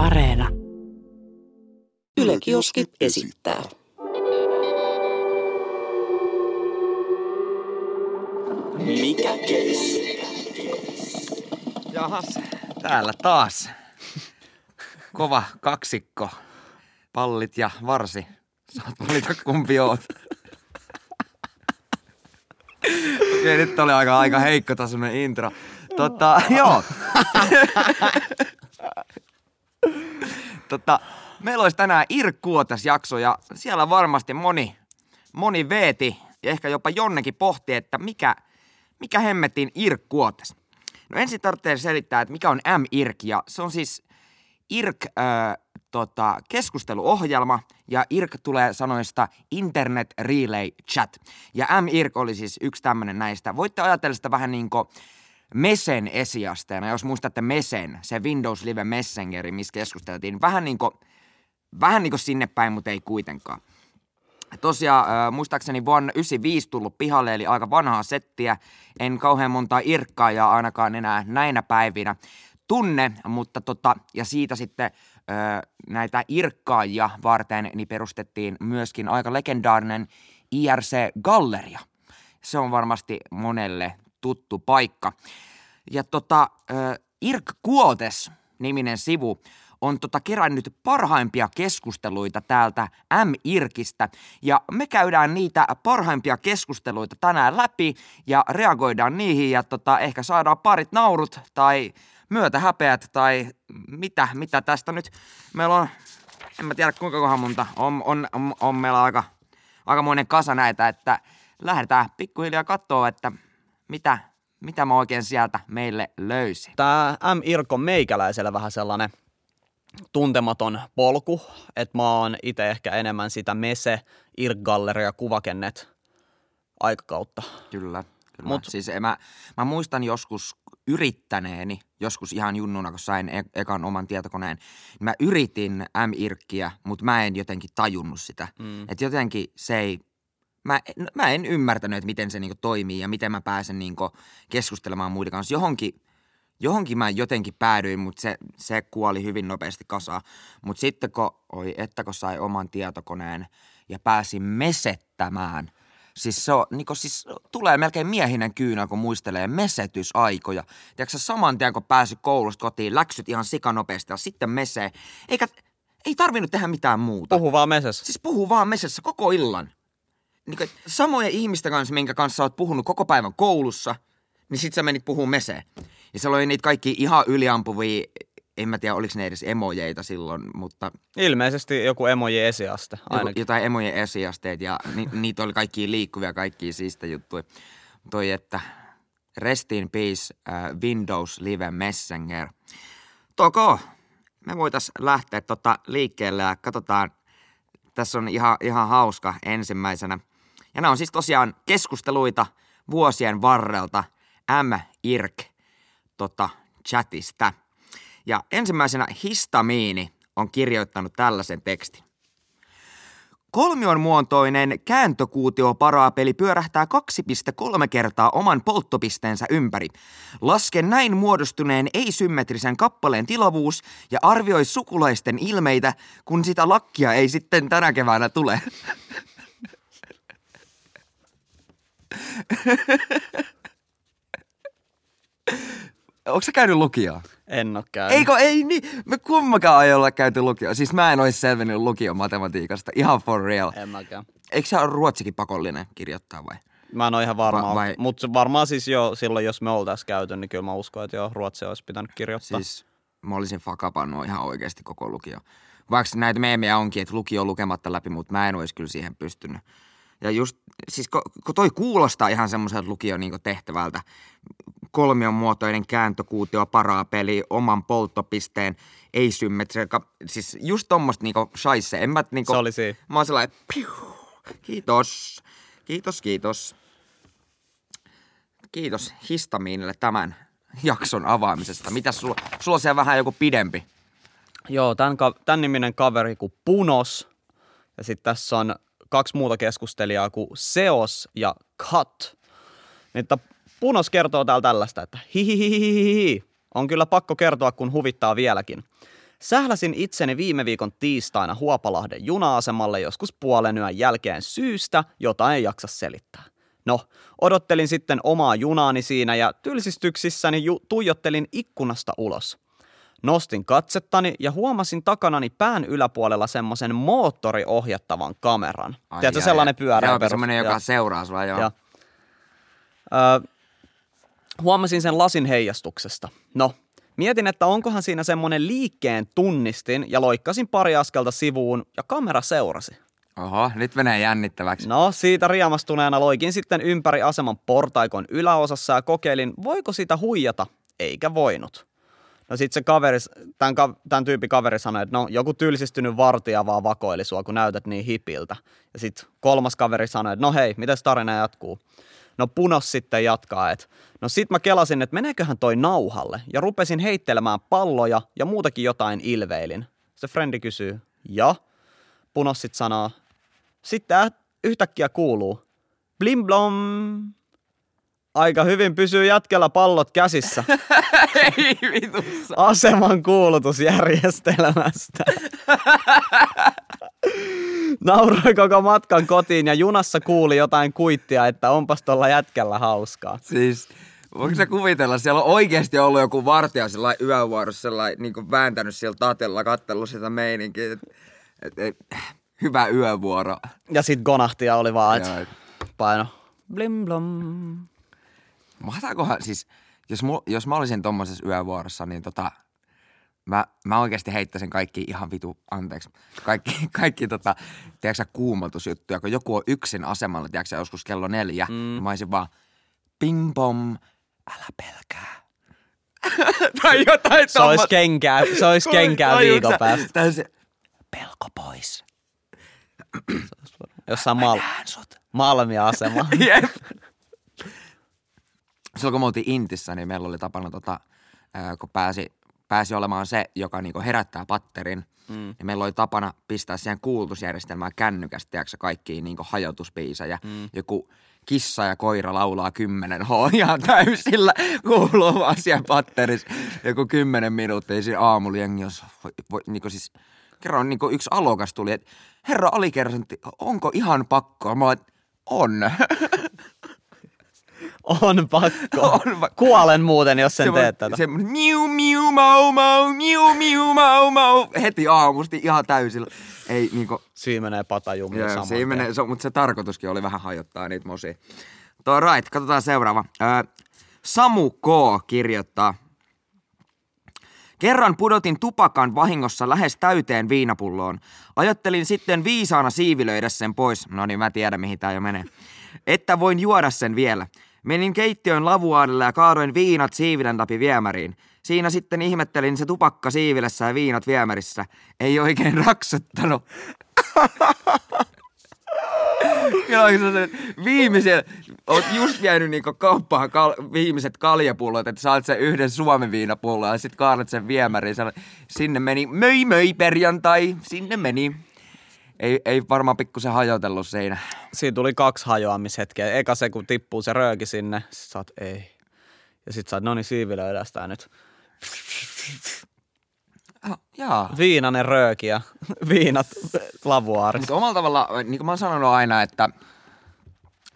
Areena. Yle Kioski esittää. Mikä keissi? Jahas, täällä taas. Kova kaksikko. Pallit ja varsi. Saat valita kumpi oot. Okei, nyt oli aika, aika heikko tasoinen intro. Tota, joo. Tota, meillä olisi tänään Irkkuotas jakso ja siellä varmasti moni, moni veeti ja ehkä jopa jonnekin pohti, että mikä, mikä hemmetin Irkkuotas. No ensin tarvitsee selittää, että mikä on M-IRK ja se on siis IRK äh, tota, keskusteluohjelma ja IRK tulee sanoista Internet Relay Chat. Ja M-IRK oli siis yksi tämmöinen näistä. Voitte ajatella sitä vähän niin kuin Mesen esiasteena, jos muistatte Mesen, se Windows Live Messengeri, missä keskusteltiin. Vähän niin kuin, vähän niin kuin sinne päin, mutta ei kuitenkaan. Tosiaan, muistaakseni vuonna 95 tullut pihalle, eli aika vanhaa settiä. En kauhean montaa irkkaa ja ainakaan enää näinä päivinä tunne, mutta tota, ja siitä sitten näitä irkkaajia varten niin perustettiin myöskin aika legendaarinen IRC-galleria. Se on varmasti monelle tuttu paikka. Ja tota, ö, Irk Kuotes niminen sivu on tota kerännyt parhaimpia keskusteluita täältä M-Irkistä. Ja me käydään niitä parhaimpia keskusteluita tänään läpi ja reagoidaan niihin ja tota, ehkä saadaan parit naurut tai myötähäpeät tai mitä, mitä tästä nyt. Meillä on, en mä tiedä kuinka kohan monta, on, on, on, on meillä aika, aikamoinen kasa näitä, että lähdetään pikkuhiljaa katsoa, että mitä, mitä mä oikein sieltä meille löysin. Tää M. Irko meikäläisellä vähän sellainen tuntematon polku, että mä oon itse ehkä enemmän sitä Mese, Irk-galleria, kuvakennet aikakautta. Kyllä. Kyllä. Mut, siis mä, mä muistan joskus yrittäneeni, joskus ihan junnuna, kun sain e- ekan oman tietokoneen, niin mä yritin M-irkkiä, mutta mä en jotenkin tajunnut sitä. Mm. Että jotenkin se ei, mä, mä en ymmärtänyt, että miten se niinku toimii ja miten mä pääsen niinku keskustelemaan muiden kanssa. Johonkin, johonkin mä jotenkin päädyin, mutta se, se kuoli hyvin nopeasti kasaan. Mutta sitten kun, oi että kun sai oman tietokoneen ja pääsin mesettämään – Siis se on, niin siis tulee melkein miehinen kyynä, kun muistelee mesetysaikoja. Tiedätkö saman tien, kun pääsi koulusta kotiin, läksyt ihan sikanopeasti ja sitten mesee. Eikä, ei tarvinnut tehdä mitään muuta. Puhu vaan mesessä. Siis puhu vaan mesessä koko illan. Niin kuin, samojen ihmisten kanssa, minkä kanssa oot puhunut koko päivän koulussa, niin sit sä menit puhumaan meseen. Ja siellä oli niitä kaikki ihan yliampuvia en mä tiedä, oliko ne edes emojeita silloin, mutta... Ilmeisesti joku emoji esiaste ainakin. Jotain emojen esiasteet ja ni, niitä oli kaikki liikkuvia, kaikki siistä juttuja. Toi, että rest in peace uh, Windows Live Messenger. Toko, me voitais lähteä tota liikkeelle ja katsotaan, tässä on ihan, ihan hauska ensimmäisenä. Ja nämä on siis tosiaan keskusteluita vuosien varrelta M-IRK tota, chatista – ja ensimmäisenä histamiini on kirjoittanut tällaisen tekstin. Kolmion muotoinen kääntökuutioparapeli pyörähtää 2,3 kertaa oman polttopisteensä ympäri. Laske näin muodostuneen ei-symmetrisen kappaleen tilavuus ja arvioi sukulaisten ilmeitä, kun sitä lakkia ei sitten tänä keväänä tule. Onko sä käynyt lukioon? En oo käynyt. Eikö, ei niin. Me kummakaan ei olla käyty lukio. Siis mä en olisi selvinnyt lukion matematiikasta. Ihan for real. En mäkään. Eikö se ole ruotsikin pakollinen kirjoittaa vai? Mä en ole ihan varma, Va- vai... mutta varmaan siis jo silloin, jos me oltaisiin käyty, niin kyllä mä uskon, että joo, ruotsia olisi pitänyt kirjoittaa. Siis mä olisin fakapannut ihan oikeasti koko lukio. Vaikka näitä meemejä onkin, että lukio on lukematta läpi, mutta mä en olisi kyllä siihen pystynyt. Ja just, siis kun toi kuulostaa ihan semmoiselta lukio niin tehtävältä, kolmion muotoinen kääntökuutio peli oman polttopisteen, ei symmetri, siis just tommoista niinku shaisse. En mä niinku, Se oli siinä. Mä oon sellainen, piu, kiitos, kiitos, kiitos. Kiitos histamiinille tämän jakson avaamisesta. Mitä sulla, sulla on siellä vähän joku pidempi? Joo, tämän, tämän niminen kaveri kuin Punos. Ja sitten tässä on kaksi muuta keskustelijaa kuin Seos ja Cut. Että Punos kertoo täällä tällaista, että hihihihihihi. On kyllä pakko kertoa, kun huvittaa vieläkin. Sähläsin itseni viime viikon tiistaina Huopalahden juna-asemalle joskus puolen yön jälkeen syystä, jota ei jaksa selittää. No, odottelin sitten omaa junaani siinä ja tylsistyksissäni ju- tuijottelin ikkunasta ulos. Nostin katsettani ja huomasin takanani pään yläpuolella semmoisen moottoriohjattavan kameran. Ai, Tiedätkö, ai, sellainen ai. pyörä. Joo, semmoinen, joka seuraa sua, joo. Ja, ö, huomasin sen lasin heijastuksesta. No, mietin, että onkohan siinä semmoinen liikkeen tunnistin ja loikkasin pari askelta sivuun ja kamera seurasi. Oho, nyt menee jännittäväksi. No, siitä riemastuneena loikin sitten ympäri aseman portaikon yläosassa ja kokeilin, voiko sitä huijata, eikä voinut. No sit se kaveri, tämän, tämän tyypin kaveri sanoi, että no joku tylsistynyt vartija vaan vakoili sua, kun näytät niin hipiltä. Ja sit kolmas kaveri sanoi, että no hei, mitäs tarina jatkuu? No punos sitten jatkaa, että no sit mä kelasin, että meneeköhän toi nauhalle. Ja rupesin heittelemään palloja ja muutakin jotain ilveilin. Se frendi kysyy, ja? Punos sit sanoo, sitten ä- yhtäkkiä kuuluu, blim blom. Aika hyvin pysyy jätkellä pallot käsissä Ei vitu. aseman kuulutusjärjestelmästä. Nauroi koko matkan kotiin ja junassa kuuli jotain kuittia, että onpas tuolla jätkällä hauskaa. Siis, voiko sä kuvitella, siellä on oikeasti ollut joku vartija sellainen yövuorossa sellainen, niin kuin vääntänyt siellä tatella, kattellut sitä meininkiä, että et, et, hyvä yövuoro. Ja sit gonahtia oli vaan, että et- paino blim blom. Mahtaakohan siis, jos, mu, jos mä olisin tommosessa yövuorossa, niin tota, mä, mä oikeasti heittäisin kaikki ihan vitu, anteeksi, kaikki, kaikki tota, tiedätkö kuumotusjuttuja, kun joku on yksin asemalla, tiedätkö joskus kello neljä, mm. niin mä olisin vaan, ping pom, älä pelkää. tai jotain Se olisi kenkää, se olisi kenkää viikon päästä. Täysin, pelko pois. Jossain mal- Näen sut. Malmia-asema. Jep. Silloin kun me oltiin Intissä, niin meillä oli tapana, tota, ää, kun pääsi, pääsi olemaan se, joka niinku herättää patterin, mm. niin meillä oli tapana pistää siihen kuulutusjärjestelmään kännykästä, tiedätkö, kaikkiin niinku hajotuspiisejä. Mm. Joku kissa ja koira laulaa kymmenen H ihan täysillä, kuuluu vaan siellä patterissa. Joku kymmenen minuuttia siinä aamulla jengi, jos voi, voi, niinku siis, kerran niinku yksi alokas tuli, että herra alikersantti, onko ihan pakko? Mä että on. On pakko. On pakko. Kuolen muuten, jos sen teet tätä. Se miu miu mau mau, miu miu mau mau, heti aamusti ihan täysillä. Ei niinku, Siinä menee patajumia joo, saman siinä menee, se, mutta se tarkoituskin oli vähän hajottaa niitä mosia. Toi right, katsotaan seuraava. Öö, Samu K. kirjoittaa. Kerran pudotin tupakan vahingossa lähes täyteen viinapulloon. Ajattelin sitten viisaana siivilöidä sen pois. No niin, mä tiedän mihin tää jo menee. Että voin juoda sen vielä. Menin keittiön lavuaadelle ja kaadoin viinat siivilän läpi viemäriin. Siinä sitten ihmettelin se tupakka siivilessä ja viinat viemärissä. Ei oikein raksuttanut. Viimeisen, oot just vienyt niinku kauppaan kal, viimeiset kaljapullot, että saat sen yhden Suomen viinapullon ja sit kaadat sen viemäriin. Sinne meni, möi möi perjantai, sinne meni. Ei, ei varmaan pikkusen hajotellut siinä. Siinä tuli kaksi hajoamishetkeä. Eka se, kun tippuu se rööki sinne, sit sä oot, ei. Ja sit sä oot, no niin, siivilöidään sitä nyt. Oh, jaa. Viinanen rööki ja viinat lavuaarissa. Mutta omalla tavalla, niin kuin mä oon sanonut aina, että,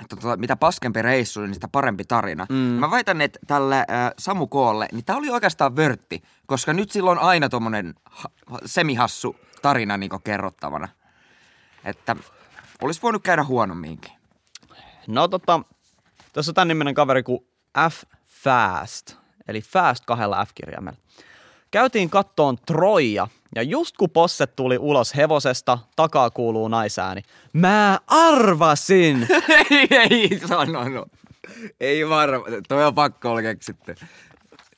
että tota, mitä paskempi reissu, niin sitä parempi tarina. Mm. Mä väitän, että tälle äh, Samu Koolle, niin tää oli oikeastaan vörtti, koska nyt silloin on aina tommonen ha- semihassu tarina niin kerrottavana. Että olisi voinut käydä huonomminkin. No tota, tässä on tämän niminen kaveri kuin F Fast, eli Fast kahdella F-kirjaimella. Käytiin kattoon Troja, ja just kun posset tuli ulos hevosesta, takaa kuuluu naisääni. Mä arvasin! ei, ei sanonut. Ei varma. Toi on pakko olla keksitty.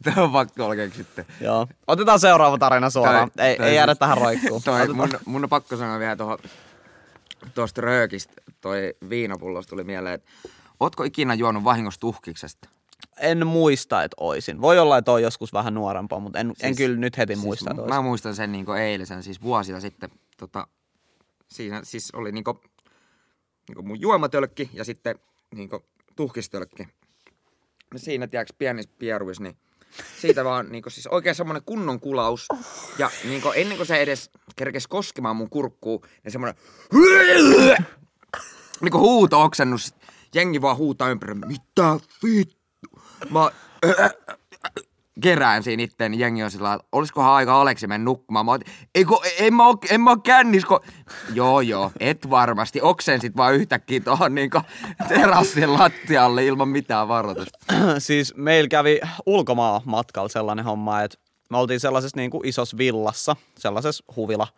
Toi on pakko olla keksitty. Joo. Otetaan seuraava tarina suoraan. Toi- ei, toi ei jäädä tähän roikkuun. Toi, Otetaan. mun, mun on pakko sanoa vielä tuohon tuosta röökistä, toi viinapullosta tuli mieleen, että ootko ikinä juonut vahingossa tuhkiksesta? En muista, että oisin. Voi olla, että on joskus vähän nuorempaa, mutta en, siis, en kyllä nyt heti muista, että Mä muistan sen niinku eilisen, siis vuosia sitten, tota, siinä siis oli niinku, niinku mun juomatölkki ja sitten niinku tuhkistölkki. Siinä, tiedätkö, pienissä pieruissa, niin Siitä vaan niinku, siis oikein semmonen kunnon kulaus. Ja niinku, ennen kuin se edes kerkes koskemaan mun kurkkuun, niin semmonen niinku huuto-oksennus. Jengi vaan huutaa ympäri. Mitä vittu? Mä kerään siinä itteen, jengi on sillä että olisikohan aika Aleksi mennä nukkumaan. Mä oon, Eikö, en mä oo, en mä oo kännis, kun... Joo, joo, et varmasti. Oksensit vaan yhtäkkiä tuohon niinku terassin lattialle ilman mitään varoitusta. siis meillä kävi ulkomaan matkalla sellainen homma, että me oltiin sellaisessa niin kuin isossa villassa, sellaisessa huvila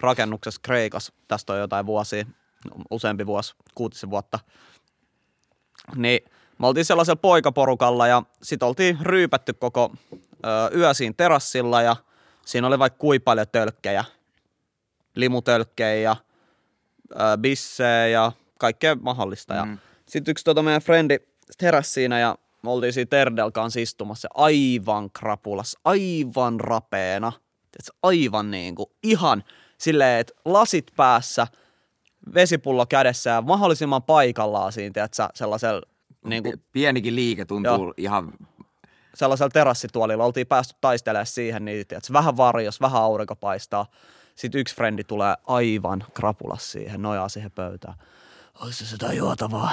rakennuksessa Kreikassa. Tästä on jotain vuosia, useampi vuosi, kuutisen vuotta. Niin me oltiin sellaisella poikaporukalla ja sit oltiin ryypätty koko ö, yö siinä terassilla ja siinä oli vaikka kui paljon tölkkejä, limutölkkejä ja ö, bissejä ja kaikkea mahdollista. Mm. Ja sitten yksi tota meidän frendi heräsi siinä ja me oltiin siinä Terdel kanssa istumassa aivan krapulas, aivan rapeena. Tiedätkö, aivan niin kuin, ihan silleen, että lasit päässä, vesipullo kädessä ja mahdollisimman paikallaan siinä, tiedätkö, sellaisella niin kuin, Pienikin liike tuntuu Joo. ihan... sellaisella terassituolilla oltiin päästy taistelemaan siihen, niin tiedätkö, vähän varjos, vähän aurinko paistaa. Sitten yksi frendi tulee aivan krapulas siihen, nojaa siihen pöytään. Olisi se sitä juotavaa?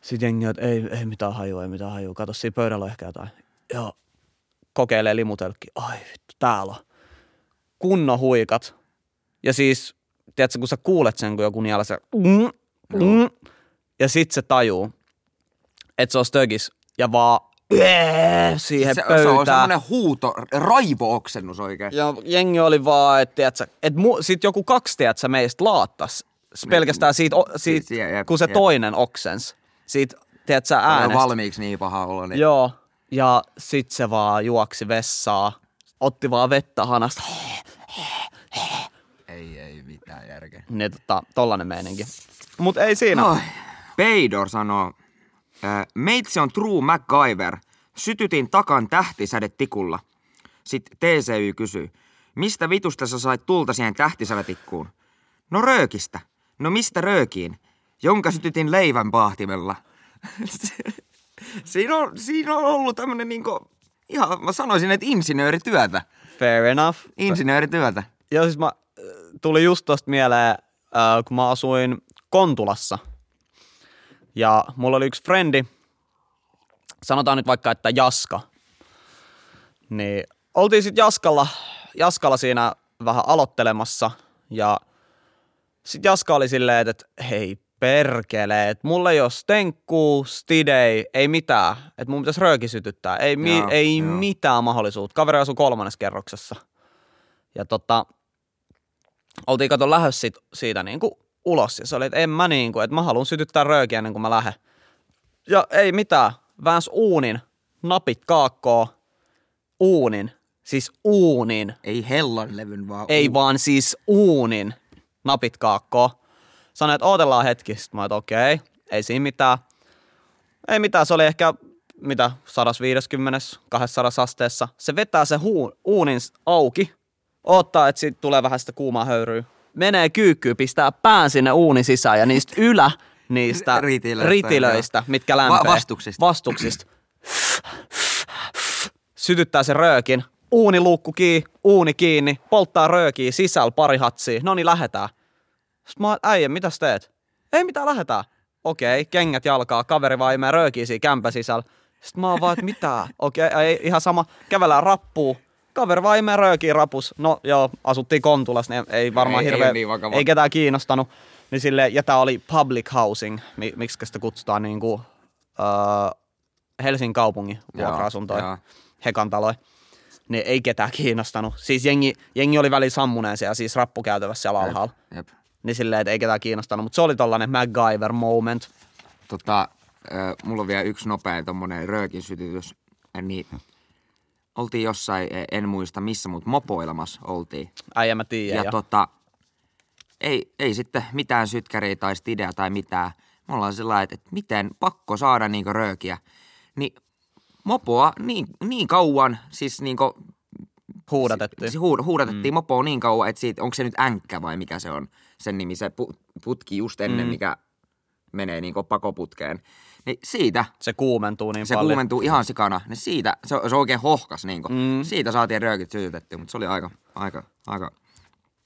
Sitten jengi, että ei, ei mitään hajua, ei mitään hajua. Kato, siinä pöydällä on ehkä jotain. Joo, kokeilee limutölkki. Ai vittu, täällä on. Kunnon huikat. Ja siis, tiedätkö, kun sä kuulet sen, kun joku niellä se... Mm, mm, ja sit se tajuu, että se on stögis ja vaan siihen se, se pöytään. on semmonen huuto, raivo-oksennus oikein. Ja jengi oli vaan, että tiiätsä, et mu, sit joku kaksi tiiätsä, meistä laattas pelkästään siitä, o, siitä Siitä, jep, kun se jep. toinen oksens. Siitä, On äänestä. valmiiksi niin paha olo. Niin... Joo. Ja sit se vaan juoksi vessaa, otti vaan vettä hanasta. Ei, ei mitään järkeä. Niin tota, tollanen meininki. Mut ei siinä. Oi. Peidor sanoo, "Ää, meitsi on true MacGyver. Sytytin takan tähtisädetikulla. Sitten TCY kysyy, mistä vitusta sä sait tulta siihen tähtisädetikkuun? No röökistä. No mistä röökiin? Jonka sytytin leivän paahtimella. siinä, on, siinä on ollut tämmönen niinku, ihan mä sanoisin, että insinöörityötä. Fair enough. Insinöörityötä. Joo, siis mä, äh, tuli just tosta mieleen, äh, kun mä asuin Kontulassa. Ja mulla oli yksi frendi, sanotaan nyt vaikka, että Jaska. Niin oltiin sitten Jaskalla, Jaskalla siinä vähän aloittelemassa. Ja sitten Jaska oli silleen, että hei perkele, että mulla ei ole stenkkuu, stidei, ei mitään. Että mun pitäisi rööki sytyttää. Ei, mi- Joo, ei joo. mitään mahdollisuutta. Kaveri asuu kolmannessa kerroksessa. Ja tota, oltiin kato lähes sit, siitä niinku ulos. Ja se oli, että en mä niinku, että mä haluan sytyttää röökiä ennen kuin mä lähden. Ja ei mitään. Vääns uunin, napit kaakkoo, uunin. Siis uunin. Ei hellon levyn vaan. Ei vaan siis uunin napit kaakkoo. Sanoin, että ootellaan hetki. Sitten mä että okei, ei siinä mitään. Ei mitään, se oli ehkä mitä, 150, 200 asteessa. Se vetää se huu, uunin auki, ottaa, että siitä tulee vähän sitä kuumaa höyryä. Menee kyykkyyn, pistää pään sinne uunin sisään ja niistä ylä, niistä Ritilöistä, ritilöistä mitkä lämpee. Va- vastuksista. Vastuksista. Sytyttää sen röökin, uuni luukku kiinni, uuni kiinni, polttaa röökiä sisällä pari hatsia, no niin lähetään. Sitten mä oon, äijä, mitäs teet? Ei mitään, lähetään. Okei, kengät jalkaa, kaveri vaan imee röökiä siinä kämpä sisällä. Sitten mä oon vaan, että mitä? Okei, ei, ihan sama, kävellään rappuu. Kaveri vaan imee röökiä rapus. No joo, asuttiin Kontulas, niin ei varmaan Ei- ei hirveä, ole niin vakava. ei ketään kiinnostanut. Niin sille, ja tää oli public housing, mi- miksi sitä kutsutaan niinku, öö, Helsingin kaupungin vuokra-asuntoja. Hekan taloja. Niin ei ketään kiinnostanut. Siis jengi, jengi oli väliin sammuneen siellä, siis rappukäytävässä siellä alhaalla. Jep. Niin silleen, että ei ketään kiinnostanut. Mutta se oli tollanen MacGyver moment. Tota, mulla on vielä yksi nopea tommonen röökin sytytys. Niin oltiin jossain, eh, en muista missä, mutta mopoilemassa oltiin. Äijä mä tiedän. Ja Ja, tota, ei, ei sitten mitään sytkäriä tai stideä tai mitään. Me ollaan sillä että, että miten pakko saada niinku röökiä. Niin mopoa niin, niin kauan, siis niinku huudatettiin. Se huud, huudatettiin mm. mopoa niin kauan, että siitä, onko se nyt änkkä vai mikä se on, sen nimi, se pu, putki just ennen, mm. mikä menee niin pakoputkeen. Niin siitä Se kuumentuu niin se paljon. kuumentuu ihan sikana. Niin siitä, se, on- se oikein hohkas niinku. Mm. Siitä saatiin röökit sytytettyä, mutta se oli aika, aika, aika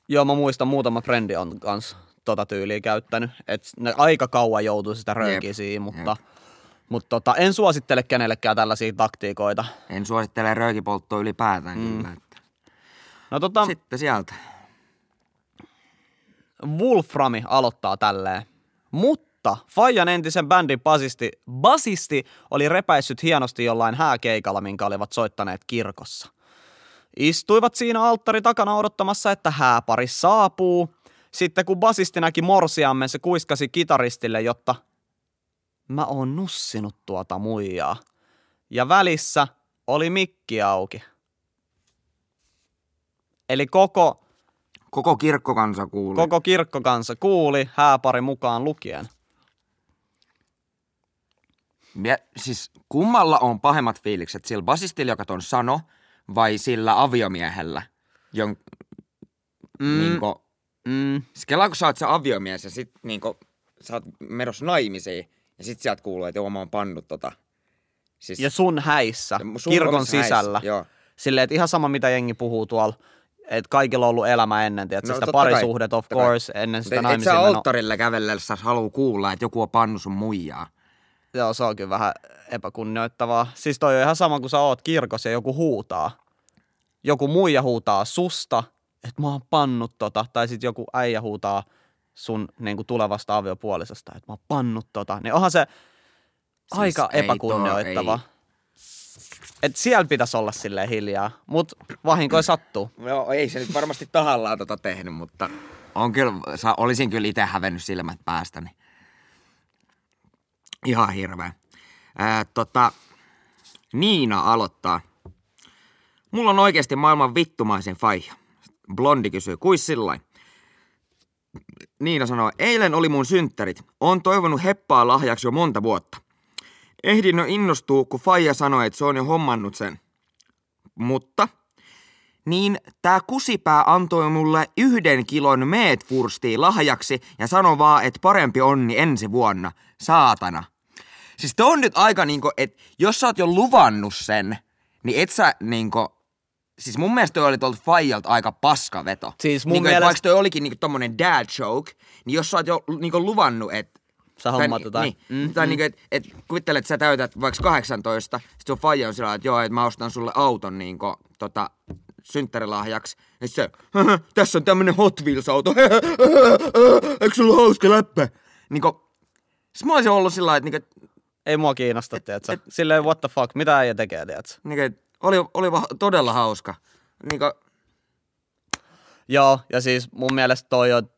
Joo, mä muistan muutama frendi on kans tota tyyliä käyttänyt. Et ne aika kauan joutuu sitä röökisiä, mutta, mutta tota, en suosittele kenellekään tällaisia taktiikoita. En suosittele röökipolttoa ylipäätään mm. kyllä. Että. No tota, Sitten sieltä. Wolframi aloittaa tälleen. Mutta Fajan entisen bändin basisti, basisti oli repäissyt hienosti jollain hääkeikalla, minkä olivat soittaneet kirkossa. Istuivat siinä alttari takana odottamassa, että hääpari saapuu. Sitten kun basisti näki morsiamme, se kuiskasi kitaristille, jotta mä oon nussinut tuota muijaa. Ja välissä oli mikki auki. Eli koko Koko kirkkokansa kuuli. Koko kirkkokansa kuuli, hääpari mukaan lukien. Ja, siis kummalla on pahemmat fiilikset? Sillä basistilla, joka ton sano, vai sillä aviomiehellä? Jon, mm. niinku, Mm. siis kelaa, kun sä oot se aviomies ja sit niinku, sä oot menossa naimisiin ja sit sieltä kuuluu, että joo mä oon pannut tota. Siis, Ja sun häissä, sun kirkon omissa häissä, sisällä. Joo. Silleen, että ihan sama mitä jengi puhuu tuolla, että kaikilla on ollut elämä ennen, tiedätkö, No, sitä totta kai, parisuhdet of totta kai. course, ennen sitä Et, et naimisiin sä alttarille kävellessä haluu kuulla, että joku on pannut sun muijaa. Joo, se on kyllä vähän epäkunnioittavaa. Siis toi on ihan sama, kun sä oot kirkossa ja joku huutaa. Joku muija huutaa susta, että mä oon pannut tota, tai sitten joku äijä huutaa sun niin kuin tulevasta aviopuolisosta, että mä oon pannut tota. Niin onhan se aika ei epäkunnioittava. tuo, Et siellä pitäisi olla silleen hiljaa, mutta vahinkoja sattuu. Joo, ei se nyt varmasti tahallaan tota tehnyt, mutta on kyllä, olisin kyllä itse hävennyt silmät päästäni. Ihan hirveä. Ää, tota, Niina aloittaa. Mulla on oikeasti maailman vittumaisen faija. Blondi kysyy, kuis sillain? Niina sanoo, eilen oli mun synttärit. Oon toivonut heppaa lahjaksi jo monta vuotta. Ehdin jo innostua, kun faija sanoi, että se on jo hommannut sen. Mutta niin tää kusipää antoi mulle yhden kilon meetwurstia lahjaksi ja sanoi vaan, että parempi onni ensi vuonna. Saatana. Siis toi on nyt aika niinku, että jos sä oot jo luvannut sen, niin et sä niinku, siis mun mielestä toi oli tuolta Fajalta aika paska veto. Siis mun niinku, mielestä- Vaikka toi olikin niinku tommonen dad joke, niin jos sä oot jo niinku luvannut, että Sä hommaat jotain. Niin, mm, tai niinku, että et, kuvittele, että sä täytät vaikka 18, sit sun faija on sillä että joo, että mä ostan sulle auton niinku, tota, synttärilahjaksi. Ja sit se, "Höhö, tässä on tämmönen Hot Wheels-auto, eikö sulla hauska läppä? Niinku, sit mä olisin ollut sillä että niinku, Ei mua kiinnosta, tiedätkö? Silleen what the fuck, mitä äijä tekee, tiedätkö? et oli, oli va- todella hauska. Niinku, Joo, ja siis mun mielestä toi on,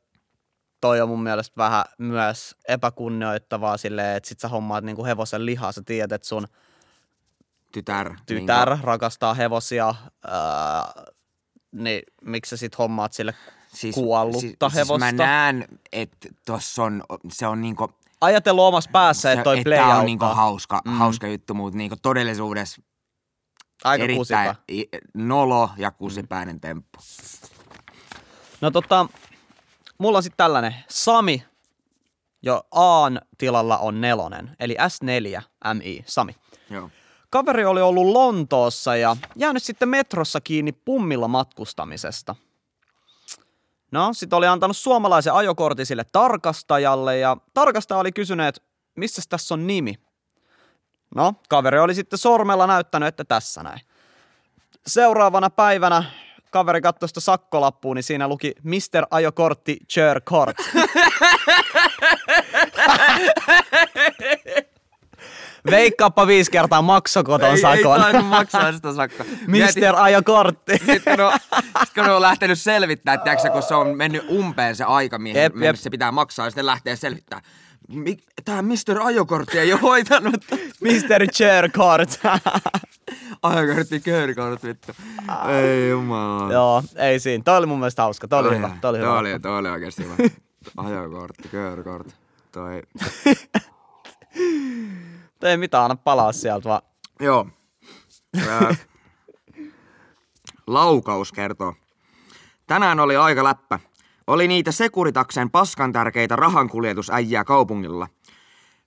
toi on mun mielestä vähän myös epäkunnioittavaa silleen, että sit sä hommaat niinku hevosen lihaa, sä tiedät, että sun tytär. tytär Niinku, rakastaa hevosia, ää, niin miksi sä sit hommaat sille siis, kuollutta siis, hevosta? Siis mä näen, että tossa on, se on niinku, Ajatellut omassa päässä, että toi et play on niinku hauska, mm. hauska juttu, mutta niinku todellisuudessa Aika erittäin kusipä. nolo ja kusipäinen temppu. No tota, mulla on sitten tällainen Sami, jo Aan tilalla on nelonen, eli S4 MI, Sami. Joo. Kaveri oli ollut Lontoossa ja jäänyt sitten metrossa kiinni pummilla matkustamisesta. No, sitten oli antanut suomalaisen ajokortin sille tarkastajalle ja tarkastaja oli kysynyt, että missä tässä on nimi. No, kaveri oli sitten sormella näyttänyt, että tässä näin. Seuraavana päivänä kaveri katsoi sitä sakkolappua, niin siinä luki Mr. Ajokortti Kör Kort. Veikkaappa viisi kertaa maksoko ton sakon. Ei tainnut maksaa sitä sakkoa. Mr. Ajokortti. Sitten kun, on, sit kun on lähtenyt selvittämään, tiedätkö, kun se on mennyt umpeen se aika, mihin Jep, jep. se pitää maksaa, ja sitten lähtee selvittämään. Mik, tää Mr. Ajokortti ei ole hoitanut. Mr. Kör Kort. Ajokortti, köörikort, vittu. Ei jumala. Joo, ei siinä. Toi oli mun mielestä hauska. Toi oli hyvä. Toi oli toi hyvä. oli, toi oli oikeesti hyvä. Ajokortti, köörikort. Toi. Ei mitään, anna palaa sieltä vaan. Joo. Laukaus kertoo. Tänään oli aika läppä. Oli niitä Sekuritaksen paskan tärkeitä rahankuljetusäjiä kaupungilla.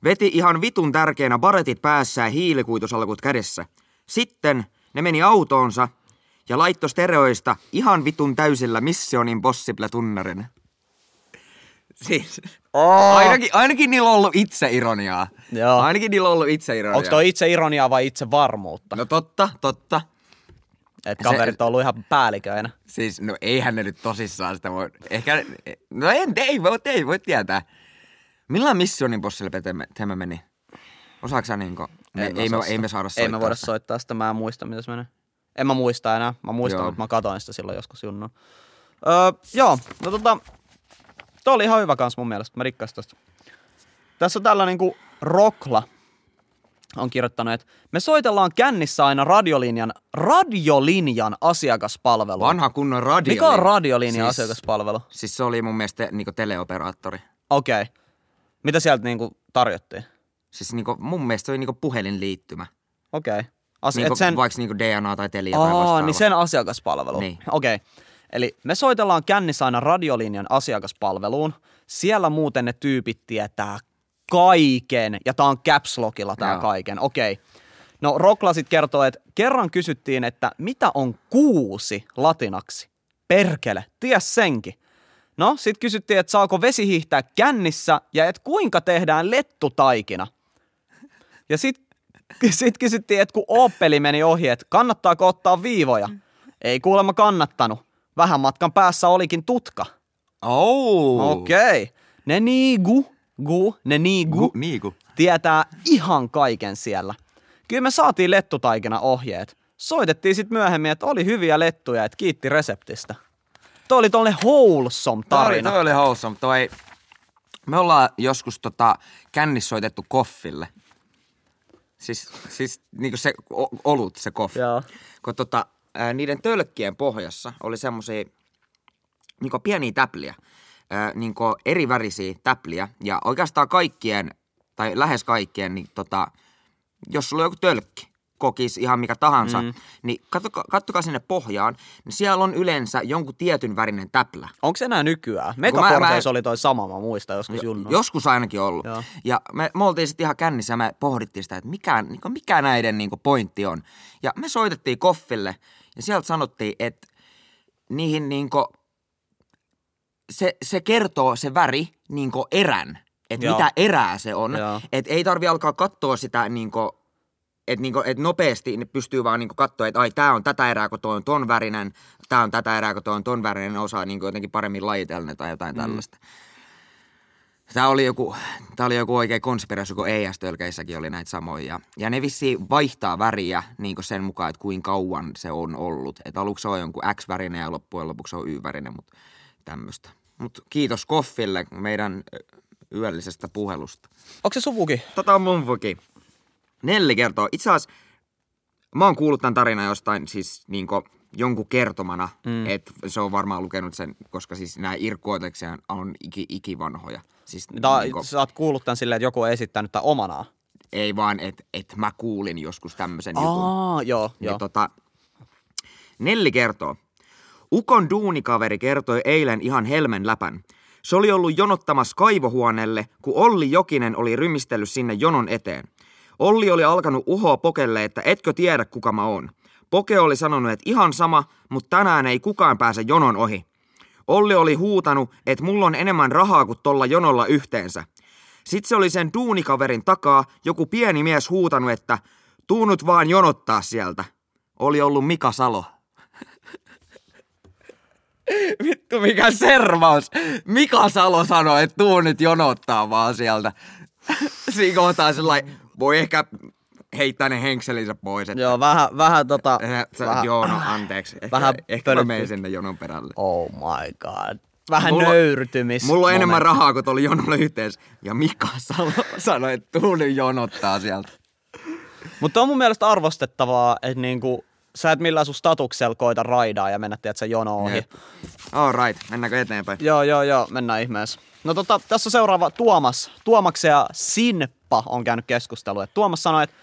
Veti ihan vitun tärkeänä baretit päässä ja hiilikuitusalkut kädessä. Sitten ne meni autoonsa ja laitto stereoista ihan vitun täysillä Mission Impossible tunnaren. Siis, ainakin, ainakin niillä on ollut itseironiaa. Joo. Ainakin niillä on ollut itseironiaa. Onko toi itse ironiaa vai itse varmuutta? No totta, totta. Että kaverit on ollut ihan päälliköinä. Siis, no eihän ne nyt tosissaan sitä voi, ehkä, no en, ei voi, ei voi tietää. Millä Mission Impossible tämä- tämä meni? Osaatko niinku, me, En ei, me, ei me saada soittaa Ei me voida sitä. soittaa sitä, mä en muista mitä se menee. En mä muista enää. Mä muistan, Joo. että mä katoin sitä silloin joskus junnon. Öö, joo, no tota, toi oli ihan hyvä kans mun mielestä. Mä rikkasin tosta. Tässä on tällainen kuin Rokla on kirjoittanut, että me soitellaan kännissä aina radiolinjan, radiolinjan asiakaspalvelu. Vanha kunnon radio. Mikä on radiolinjan siis, asiakaspalvelu? Siis se oli mun mielestä niinku teleoperaattori. Okei. Okay. Mitä sieltä niinku tarjottiin? Siis niinku, mun mielestä se oli niinku puhelinliittymä. Okei. Okay. Asi- Niinku, sen... Vaikka niinku DNA tai Telia tai Aa, vastaava. niin sen asiakaspalvelu. Niin. Okei. Okay. Eli me soitellaan kännissä aina radiolinjan asiakaspalveluun. Siellä muuten ne tyypit tietää kaiken, ja tää on caps lockilla tää Joo. kaiken. Okei. Okay. No Rokla sit kertoo, että kerran kysyttiin, että mitä on kuusi latinaksi? Perkele, ties senkin. No, sit kysyttiin, että saako vesi hiihtää kännissä ja että kuinka tehdään lettutaikina. Ja sit, sit kysyttiin, että kun Opeli meni ohi, että kannattaako ottaa viivoja. Ei kuulemma kannattanut. Vähän matkan päässä olikin tutka. Oh. Okei. Okay. Ne niigu, gu, ne niigu, Gu, niinku. tietää ihan kaiken siellä. Kyllä me saatiin lettutaikina ohjeet. Soitettiin sitten myöhemmin, että oli hyviä lettuja, että kiitti reseptistä. Toi oli tolle wholesome Toi, tarina. toi oli wholesome. Toi, me ollaan joskus tota, kännissä soitettu koffille. Siis, siis niinku se o- olut, se koffi. Joo. Kun tota, ää, niiden tölkkien pohjassa oli semmosia niinku pieniä täpliä. Ää, niinku eri värisiä täpliä. Ja oikeastaan kaikkien, tai lähes kaikkien, niin tota, jos sulla on joku tölkki, kokis, ihan mikä tahansa, mm. niin katsokaa, katsokaa sinne pohjaan, niin siellä on yleensä jonkun tietyn värinen täplä. Onko se enää nykyään? mä- Megaforteis mä- oli toi sama, mä muistan joskus Jo- junnu. Joskus ainakin ollut. Joo. Ja me, me oltiin sitten ihan kännissä ja me pohdittiin sitä, että mikä, niin mikä näiden niin pointti on. Ja me soitettiin koffille ja sieltä sanottiin, että niihin niin se, se kertoo se väri niin erän, että Joo. mitä erää se on. Että ei tarvi alkaa katsoa sitä niin että niinku, et nopeasti ne pystyy vaan niinku katsoa, että ai tää on tätä erää, kun toi on ton värinen, tää on tätä erää, kun toi on ton värinen, ne osaa niinku jotenkin paremmin lajitella ne tai jotain mm. tällaista. Tämä oli joku, tää oli joku oikein konspiraatio, kun ES-tölkeissäkin oli näitä samoja. Ja, ne vissiin vaihtaa väriä niin sen mukaan, että kuinka kauan se on ollut. Että aluksi se on jonkun X-värinen ja loppujen lopuksi se on Y-värinen, mutta tämmöistä. Mutta kiitos Koffille meidän yöllisestä puhelusta. Onko se suvukin? Tota on mun vuki. Nelli kertoo. Itse asiassa mä oon kuullut tämän tarinan jostain siis niinku jonkun kertomana, mm. että se on varmaan lukenut sen, koska siis nämä irkkuoteksia on iki, ikivanhoja. Siis Tai niinku, sä oot kuullut tän silleen, että joku on esittänyt tän omanaan. ei vaan, että et mä kuulin joskus tämmöisen jutun. Aa, joo, Ja joo. tota, Nelli kertoo. Ukon duunikaveri kertoi eilen ihan helmen läpän. Se oli ollut jonottamassa kaivohuoneelle, kun Olli Jokinen oli rymistellyt sinne jonon eteen. Olli oli alkanut uhoa Pokelle, että etkö tiedä kuka mä oon. Poke oli sanonut, että ihan sama, mutta tänään ei kukaan pääse jonon ohi. Olli oli huutanut, että mulla on enemmän rahaa kuin tolla jonolla yhteensä. Sitten se oli sen duunikaverin takaa joku pieni mies huutanut, että tuunut vaan jonottaa sieltä. Oli ollut Mika Salo. Vittu mikä servaus. Mika Salo sanoi, että tuu nyt jonottaa vaan sieltä. Siinä kohtaa sellainen, voi ehkä heittää ne henkselinsä pois. Että Joo, vähän, vähän tota... Eh, sä, vähän, Joo, no anteeksi. Ehkä, vähän ehkä mä menen sinne jonon perälle. Oh my god. Vähän Mulla- nöyrtymis. Mulla on enemmän rahaa kuin tuolla jonolla yhteensä. Ja Mika sanoi, että tuu nyt jonottaa sieltä. Mutta on mun mielestä arvostettavaa, että niinku, sä et millään sun statuksella koita raidaa ja mennä tiedät sä jono ohi. Jep. All right, mennäänkö eteenpäin? Joo, joo, joo, mennään ihmeessä. No tota, tässä on seuraava Tuomas. Tuomas ja Sinppa on käynyt keskustelua. Tuomas sanoi, että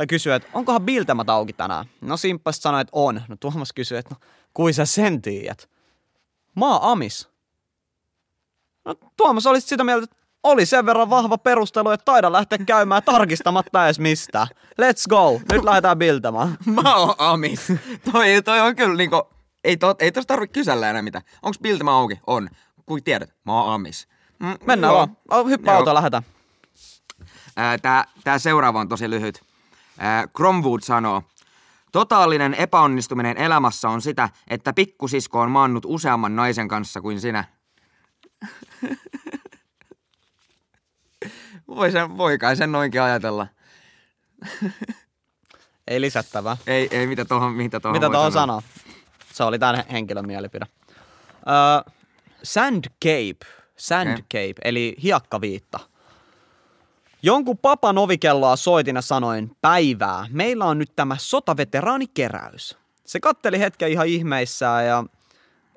tai kysyy, että onkohan Biltämät auki tänään? No Simppa sit sanoi, että on. No Tuomas kysyy, että no, kui sä sen tiedät? Oon Amis. No Tuomas oli sit sitä mieltä, että oli sen verran vahva perustelu, että taida lähteä käymään tarkistamatta edes mistä. Let's go. Nyt lähdetään biltämään. Mä oon amis. toi, toi on kyllä niinku, ei, to, ei tosta tarvitse kysellä enää mitään. Onks Biltema auki? On. Kuin tiedät, mä oon amis. Mm, Mennään joo. vaan. Hyppää autoon, lähdetään. Ää, Tää, tää seuraava on tosi lyhyt. Cromwood sanoo, Totaalinen epäonnistuminen elämässä on sitä, että pikkusisko on maannut useamman naisen kanssa kuin sinä. voi, sen, voi kai sen noinkin ajatella. Ei lisättävää. Ei, ei mitä tohon, mitä tohon Mitä tuohon sanoa. Se oli tämän henkilön mielipide. Öö, sandcape. Sandcape, eli hiekkaviitta. Jonkun papan ovikelloa soitin ja sanoin, päivää, meillä on nyt tämä sotaveteraanikeräys. Se katteli hetken ihan ihmeissään ja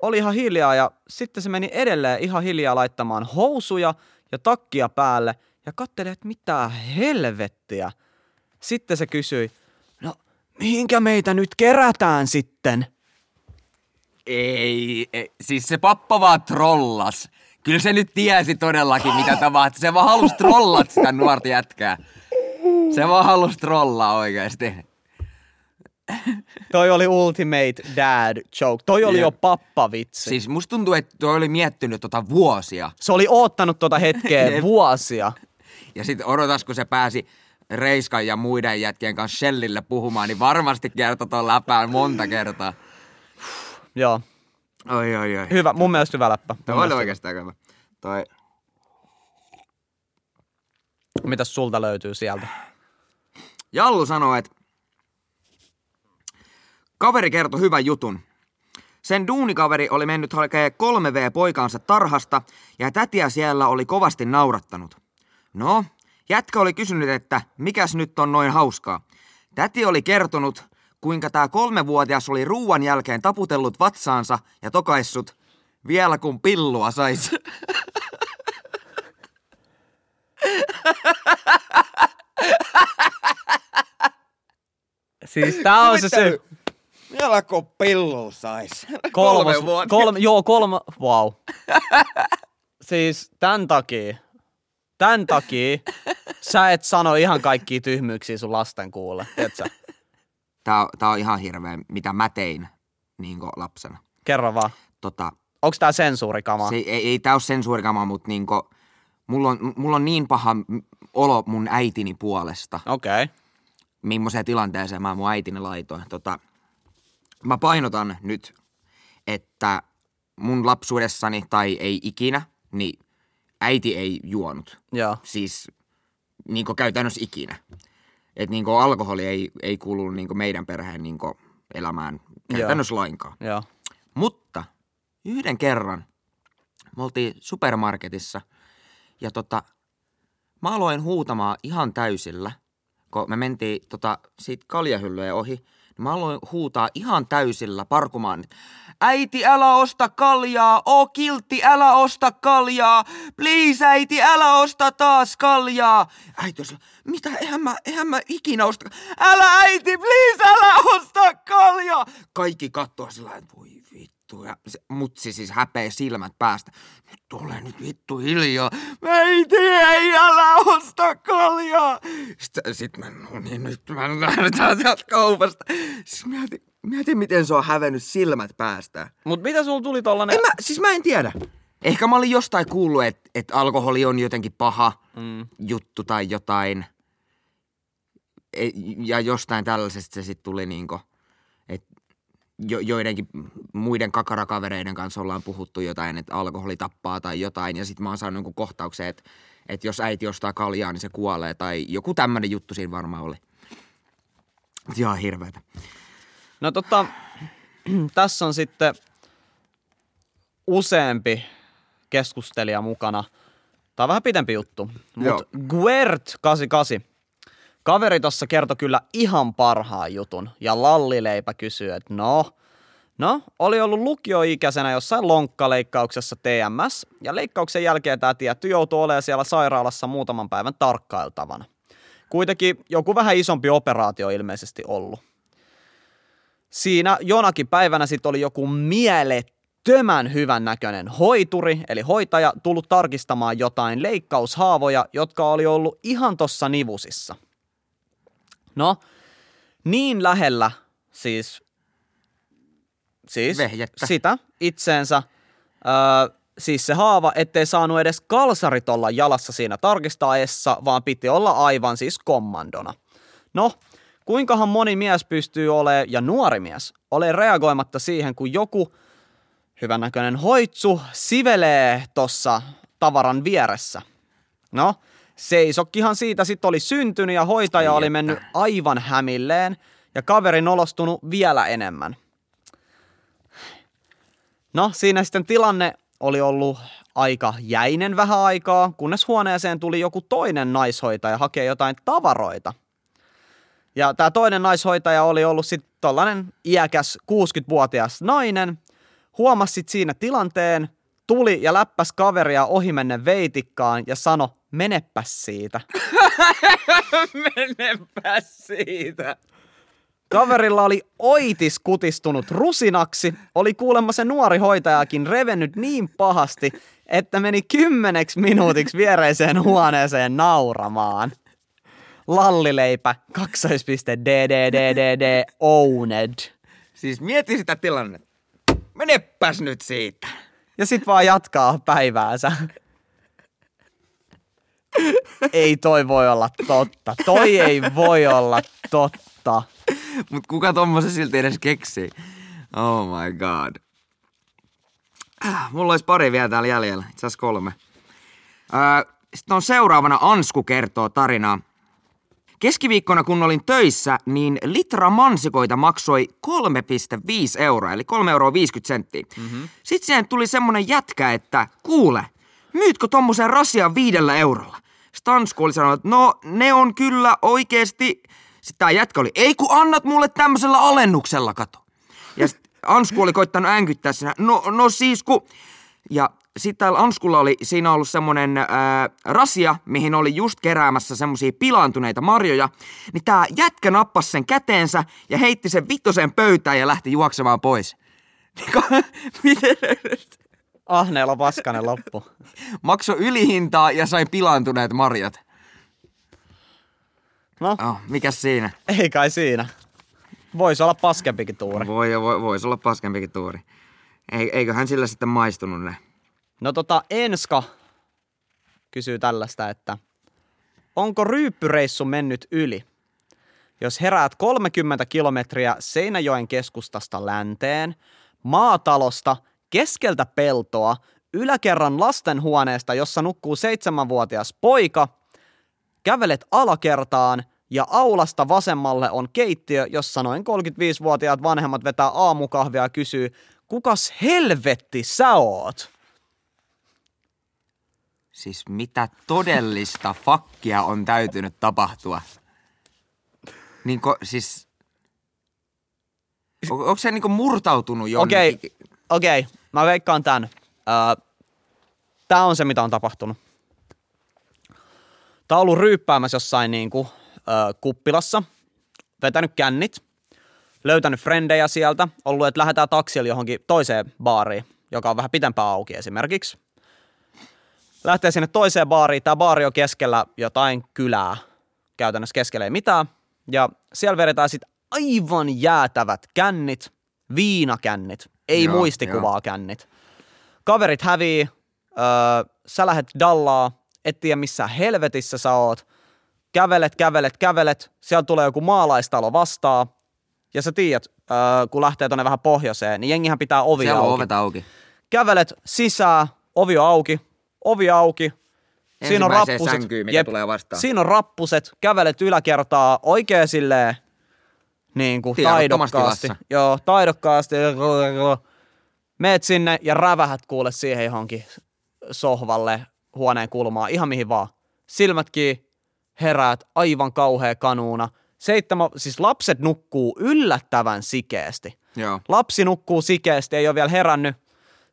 oli ihan hiljaa ja sitten se meni edelleen ihan hiljaa laittamaan housuja ja takkia päälle ja katteli, että mitä helvettiä. Sitten se kysyi, no mihinkä meitä nyt kerätään sitten? Ei, ei, siis se pappa vaan trollas. Kyllä se nyt tiesi todellakin, mitä tapahtuu. Se vaan halusi trollata sitä nuorta jätkää. Se vaan halusi trollaa oikeesti. Toi oli ultimate dad joke. Toi oli Jep. jo pappavitsi. Siis musta tuntuu, että toi oli miettinyt tota vuosia. Se oli oottanut tota hetkeä vuosia. Ja sit odotas, kun se pääsi Reiskan ja muiden jätkien kanssa Shellille puhumaan, niin varmasti kertoi ton läpään monta kertaa. Joo. Oi, oi, oi. Hyvä, mun mielestä hyvä läppä. Oli mielestä. oikeastaan hyvä. Toi, Mitäs sulta löytyy sieltä? Jallu sanoi, että kaveri kertoi hyvän jutun. Sen duunikaveri oli mennyt hakee 3V-poikaansa tarhasta ja tätiä siellä oli kovasti naurattanut. No, jätkä oli kysynyt, että mikäs nyt on noin hauskaa. Täti oli kertonut, kuinka tämä kolmevuotias oli ruuan jälkeen taputellut vatsaansa ja tokaissut, vielä kun pillua sais. Siis tää on se se Vielä kun pillu sais. kolmas, Kolme kolme, joo kolme, wow. Siis tän takia, tän takia sä et sano ihan kaikkia tyhmyyksiä sun lasten kuulle, tiedätkö? Tää, on- tää on ihan hirveä, mitä mä tein niin lapsena. Kerro vaan. Tota, Onks tää sensuurikamaa? se, ei, ei tää ole sensuurikama, mutta niinku, mulla, on, mulla on niin paha olo mun äitini puolesta, Okei. Okay. millaiseen tilanteeseen mä mun äitini laitoin. Tota, mä painotan nyt, että mun lapsuudessani tai ei ikinä, niin äiti ei juonut. Joo. Siis niin käytännössä ikinä. Että niin alkoholi ei, ei kuulu niin meidän perheen niin elämään käytännössä lainkaan. Joo. Mutta yhden kerran me oltiin supermarketissa ja tota, mä aloin huutamaan ihan täysillä, kun me mentiin tota, siitä kaljahyllyjen ohi, mä aloin huutaa ihan täysillä parkumaan, äiti älä osta kaljaa, oo kiltti älä osta kaljaa, please äiti älä osta taas kaljaa. Äiti sillä, mitä, eihän mä, eihän mä ikinä osta, älä äiti, please älä osta kaljaa. Kaikki kattoo sillä voi vittu. Ja se, mutsi siis häpeä silmät päästä. Nyt ole nyt vittu hiljaa. Äiti ei älä osta kaljaa. Sitten sit mä, no niin nyt mä lähdetään täältä kaupasta. Siis mietin, mietin, miten se on hävennyt silmät päästä. Mut mitä sulla tuli tollanen... En mä, siis mä en tiedä. Ehkä mä olin jostain kuullut, että et alkoholi on jotenkin paha Mm. juttu tai jotain. E, ja jostain tällaisesta se sitten tuli niinku, jo, joidenkin muiden kakarakavereiden kanssa ollaan puhuttu jotain, että alkoholi tappaa tai jotain. Ja sitten mä oon saanut jonkun kohtauksen, että, että jos äiti ostaa kaljaa, niin se kuolee. Tai joku tämmöinen juttu siinä varmaan oli. Ihan hirveetä. No tota, tässä on sitten useampi keskustelija mukana. Tämä on vähän pitempi juttu. Mutta Guert88. Kaveri tuossa kertoi kyllä ihan parhaan jutun. Ja Lallileipä kysyy, että no, no, oli ollut lukioikäisenä jossain lonkkaleikkauksessa TMS. Ja leikkauksen jälkeen tämä tietty joutui olemaan siellä sairaalassa muutaman päivän tarkkailtavana. Kuitenkin joku vähän isompi operaatio ilmeisesti ollut siinä jonakin päivänä sitten oli joku älyttömän hyvän näköinen hoituri, eli hoitaja, tullut tarkistamaan jotain leikkaushaavoja, jotka oli ollut ihan tossa nivusissa. No, niin lähellä siis, siis Vehjettä. sitä itseensä, öö, siis se haava, ettei saanut edes kalsarit olla jalassa siinä tarkistaessa, vaan piti olla aivan siis kommandona. No, kuinkahan moni mies pystyy olemaan, ja nuori mies, ole reagoimatta siihen, kun joku hyvännäköinen hoitsu sivelee tossa tavaran vieressä. No, seisokkihan siitä sitten oli syntynyt ja hoitaja Ai oli mennyt aivan hämilleen ja kaveri nolostunut vielä enemmän. No, siinä sitten tilanne oli ollut aika jäinen vähän aikaa, kunnes huoneeseen tuli joku toinen naishoitaja hakee jotain tavaroita. Ja tämä toinen naishoitaja oli ollut sitten tollanen iäkäs 60-vuotias nainen, huomasi sit siinä tilanteen, tuli ja läppäs kaveria ohimennen veitikkaan ja sanoi, menepäs siitä. Menepä siitä. Kaverilla oli oitis kutistunut rusinaksi, oli kuulemma se nuori hoitajakin revennyt niin pahasti, että meni kymmeneksi minuutiksi viereiseen huoneeseen nauramaan. Lallileipä, kaksoispiste owned. Siis mieti sitä tilannetta. Menepäs nyt siitä. Ja sit vaan jatkaa päiväänsä. Ei toi voi olla totta. Toi ei voi olla totta. Mut kuka tommosen silti edes keksii? Oh my god. Äh, Mulla olisi pari vielä täällä jäljellä, itse kolme. Öö, Sitten on seuraavana Ansku kertoo tarinaa. Keskiviikkona kun olin töissä, niin litra mansikoita maksoi 3,5 euroa, eli 3 euroa 50 senttiä. Mm-hmm. Sitten siihen tuli semmonen jätkä, että kuule, myytkö tommosen rasian viidellä eurolla? Sitten Ansku oli sanonut, että no ne on kyllä oikeesti... Sitten tää jätkä oli, ei kun annat mulle tämmöisellä alennuksella, kato. Ja Ansku oli koittanut änkyttää siinä, no, no siis ku... Ja sitten täällä Anskulla oli siinä ollut semmonen ää, rasia, mihin oli just keräämässä semmosia pilaantuneita marjoja. Niin tää jätkä nappasi sen käteensä ja heitti sen vittosen pöytään ja lähti juoksemaan pois. Niinku, Miten? Ahneella paskanen loppu. Maksoi ylihintaa ja sai pilaantuneet marjat. No, Oh, mikäs siinä? ei kai siinä. Voisi olla paskempikin tuuri. Voi, voi, voisi olla paskempikin tuuri. Ei, eiköhän sillä sitten maistunut ne. No tota, Enska kysyy tällaista, että onko ryyppyreissu mennyt yli? Jos heräät 30 kilometriä Seinäjoen keskustasta länteen, maatalosta, keskeltä peltoa, yläkerran lastenhuoneesta, jossa nukkuu seitsemänvuotias poika, kävelet alakertaan ja aulasta vasemmalle on keittiö, jossa noin 35-vuotiaat vanhemmat vetää aamukahvia ja kysyy, kukas helvetti sä oot? Siis mitä todellista fakkia on täytynyt tapahtua? Niin ko, siis... On, onko se niinku murtautunut Okei, jonnekin? okei, mä veikkaan tän. Öö, tää on se, mitä on tapahtunut. Tää on ollut ryyppäämässä jossain niinku, öö, kuppilassa, vetänyt kännit, löytänyt frendejä sieltä, ollut, että lähdetään taksilla johonkin toiseen baariin, joka on vähän pitempään auki esimerkiksi. Lähtee sinne toiseen baariin, tää baari on keskellä jotain kylää, käytännössä keskellä ei mitään, ja siellä vedetään sitten aivan jäätävät kännit, viinakännit, ei Joo, muistikuvaa kännit. Kaverit hävii, öö, sä lähet dallaa, et tiedä missä helvetissä sä oot, kävelet, kävelet, kävelet, sieltä tulee joku maalaistalo vastaa, ja sä tiedät, öö, kun lähtee tonne vähän pohjoiseen, niin jengihän pitää ovi Siellä on auki. ovet auki. Kävelet sisään, ovi on auki, ovi auki, siinä on rappuset. sänkyyn, mikä tulee vastaan. Siinä on rappuset, kävelet yläkertaa oikein silleen niin kuin taidokkaasti. Joo, taidokkaasti. Meet sinne ja rävähät kuule siihen johonkin sohvalle, huoneen kulmaan, ihan mihin vaan. Silmät kiinni, heräät, aivan kauhea kanuuna. Seitsemän, siis lapset nukkuu yllättävän sikeesti. Joo. Lapsi nukkuu sikeesti, ei ole vielä herännyt.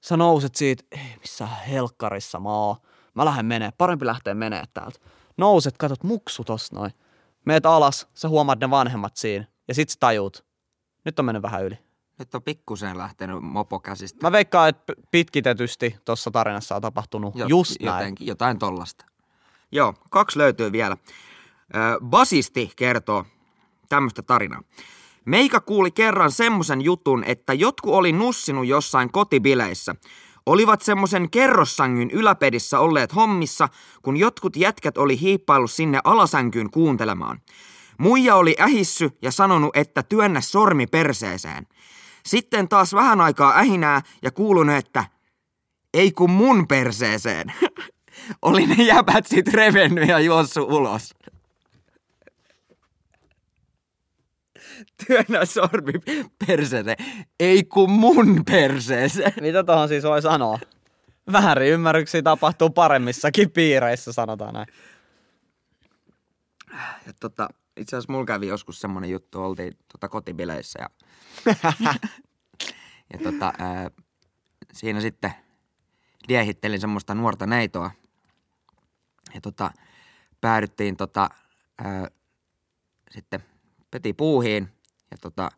Sä nouset siitä, ei missä helkkarissa mä oon. Mä lähden menee, parempi lähteä menee täältä. Nouset, katot muksu tossa noin. Meet alas, sä huomaat ne vanhemmat siinä. Ja sit sä tajuut, nyt on mennyt vähän yli. Nyt on pikkusen lähtenyt mopo käsistä. Mä veikkaan, että pitkitetysti tuossa tarinassa on tapahtunut Jo- just näin. jotenkin, jotain tollasta. Joo, kaksi löytyy vielä. Basisti kertoo tämmöistä tarinaa. Meikä kuuli kerran semmosen jutun, että jotkut oli nussinut jossain kotibileissä. Olivat semmosen kerrossängyn yläpedissä olleet hommissa, kun jotkut jätkät oli hiippaillut sinne alasänkyyn kuuntelemaan. Muija oli ähissy ja sanonut, että työnnä sormi perseeseen. Sitten taas vähän aikaa ähinää ja kuulunut, että ei kun mun perseeseen. Oli ne jäbät sit revennyt ja juossut ulos. Työnnä sormi perseeseen. Ei kun mun perseeseen. Mitä tuohon siis voi sanoa? Väärinymmärryksiä tapahtuu paremmissakin piireissä, sanotaan näin. Ja tota, itse asiassa mulla kävi joskus semmonen juttu, oltiin tota kotibileissä ja, ja tota, ää, siinä sitten liehittelin semmoista nuorta neitoa. Ja tota, päädyttiin tota, ää, sitten peti puuhiin ja tota,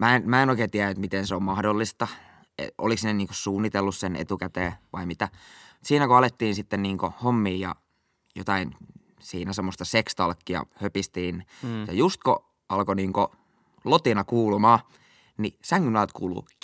mä en, mä en oikein tiedä, että miten se on mahdollista. E, Oliko ne niinku suunnitellut sen etukäteen vai mitä. Siinä kun alettiin sitten niinku hommia ja jotain siinä semmoista sekstalkkia höpistiin. Mm. Ja just kun alkoi niinku lotina kuulumaan, niin sängyn alta kuuluu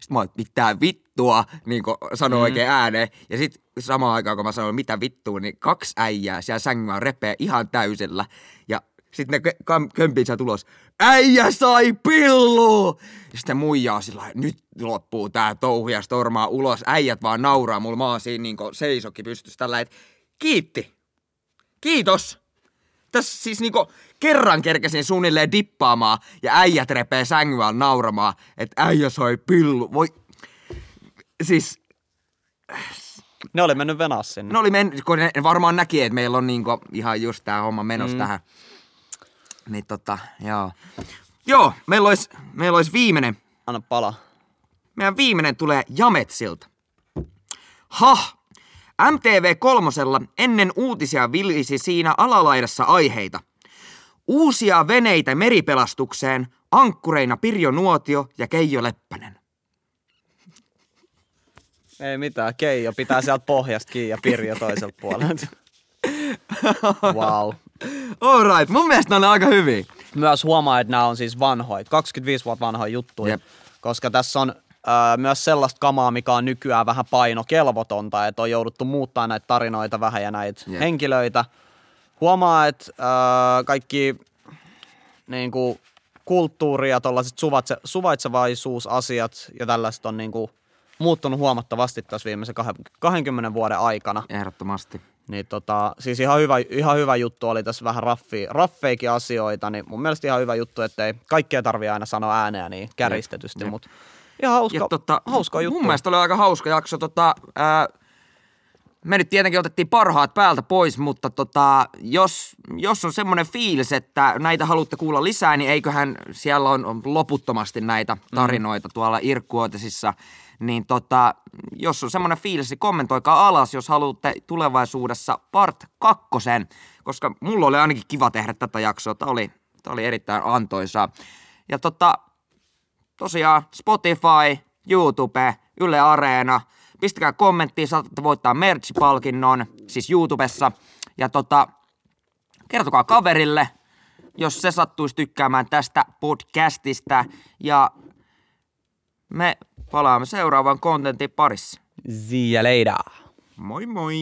sitten mä oon, mitä vittua, niin kuin sanoin mm. oikein ääneen. Ja sitten samaan aikaan, kun mä sanoin, mitä vittua, niin kaksi äijää siellä sängyllä repee ihan täysillä. Ja sitten ne kömpii sieltä ulos. Äijä sai pillu! Sitten muija on sillä nyt loppuu tää touhu ja stormaa ulos. Äijät vaan nauraa mulla. Mä oon siinä niin seisokki pystyssä tällä, että kiitti. Kiitos. Tässä siis niinku kerran kerkesin suunnilleen dippaamaan ja äijät repee sängyä nauramaan, että äijä sai pillu. Voi... Siis Ne oli mennyt venas sinne. ne oli men... kun ne varmaan näki, että meillä on niinku ihan just tää homma menossa mm. tähän. Niin tota, joo. Joo, meillä olisi, meillä olisi viimeinen. Anna pala. Meidän viimeinen tulee Jametsilta. Hah! MTV kolmosella ennen uutisia villisi siinä alalaidassa aiheita. Uusia veneitä meripelastukseen, ankkureina Pirjo Nuotio ja Keijo Leppänen. Ei mitään, Keijo pitää sieltä pohjasta kiinni ja Pirjo toiselta puolelta. wow. Alright, mun mielestä ne on aika hyviä. Myös huomaa, että nämä on siis vanhoja, 25 vuotta vanhoja juttuja, Jep. koska tässä on äh, myös sellaista kamaa, mikä on nykyään vähän painokelvotonta, että on jouduttu muuttaa näitä tarinoita vähän ja näitä Jep. henkilöitä. Huomaa, että äh, kaikki niin kuin, kulttuuri ja tuollaiset suvaitse, suvaitsevaisuusasiat ja tällaiset on niin kuin, muuttunut huomattavasti tässä viimeisen kahden- 20 vuoden aikana. Ehdottomasti. Niin tota, siis ihan hyvä, ihan hyvä juttu oli tässä vähän raffi, raffeikin asioita, niin mun mielestä ihan hyvä juttu, että ei kaikkea tarvitse aina sanoa ääneen niin käristetysti, jep. mutta ihan hauska, Ja tota, hauska juttu. Mun mielestä oli aika hauska jakso. Tota, ää, me nyt tietenkin otettiin parhaat päältä pois, mutta tota, jos, jos on semmoinen fiilis, että näitä haluatte kuulla lisää, niin eiköhän siellä on, on loputtomasti näitä tarinoita mm. tuolla Irkkuotisissa. Niin tota, jos on semmoinen fiilis, niin kommentoikaa alas, jos haluatte tulevaisuudessa part kakkosen, koska mulla oli ainakin kiva tehdä tätä jaksoa. Tämä oli, tää oli erittäin antoisaa. Ja tota, tosiaan Spotify, YouTube, Yle Areena. Pistäkää kommenttia, saatatte voittaa merch-palkinnon, siis YouTubessa. Ja tota, kertokaa kaverille, jos se sattuisi tykkäämään tästä podcastista. Ja me palaamme seuraavan kontentin parissa. See you later. Moi moi!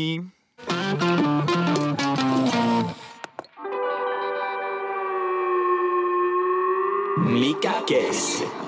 Mikä kesi?